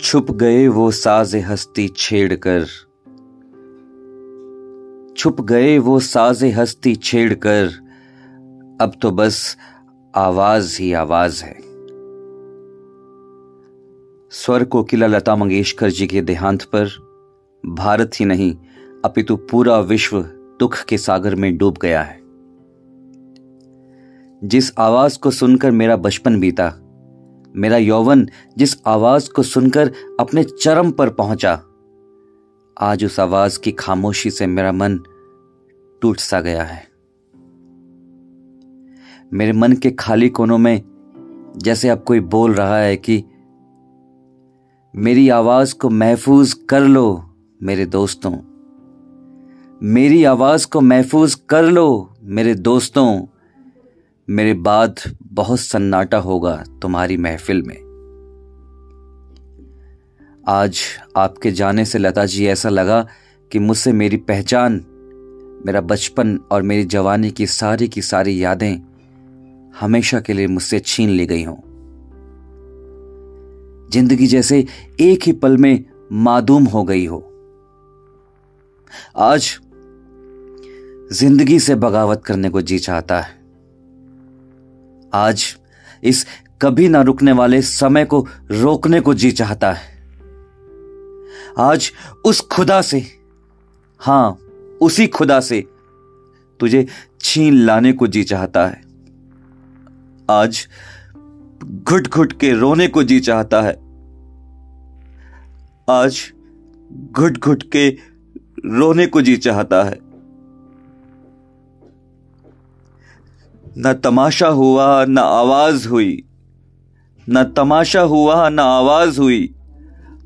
छुप गए वो साज हस्ती छेड़कर। छुप गए वो साज हस्ती छेड़कर। अब तो बस आवाज़ ही आवाज़ है। स्वर कोकिला लता मंगेशकर जी के देहांत पर। भारत ही नहीं, अपितु पूरा विश्व दुख के सागर में डूब गया है। जिस आवाज़ को सुनकर मेरा बचपन बीता मेरा यौवन जिस आवाज़ को सुनकर अपने चरम पर पहुँचा। आज उस आवाज़ की खामोशी से मेरा मन टूट सा गया है। मेरे मन के खाली कोनों में जैसे अब कोई बोल रहा है कि, मेरी आवाज़ को महफूज कर लो मेरे दोस्तों। मेरी आवाज़ को महफूज कर लो मेरे दोस्तों। मेरे बाद बहुत सन्नाटा होगा तुम्हारी महफिल में। आज आपके जाने से लता जी ऐसा लगा कि मुझसे मेरी पहचान, मेरा बचपन और मेरी जवानी की सारी की सारी यादें हमेशा के लिए मुझसे छीन ली गई हों। ज़िंदगी जैसे एक ही पल में मादूम हो गई हो। आज ज़िंदगी से बगावत करने को जी चाहता है। आज इस कभी ना रुकने वाले समय को रोकने को जी चाहता है। आज उस खुदा से, हाँ, उसी खुदा से तुझे छीन लाने को जी चाहता है। आज घुट घुट के रोने को जी चाहता है। आज घुट घुट के रोने को जी चाहता है। न तमाशा हुआ, न आवाज़ हुई। न तमाशा हुआ, न आवाज़ हुई।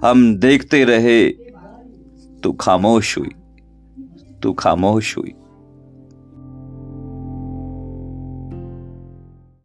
हम देखते रहे, तू खामोश हुई, तू खामोश हुई।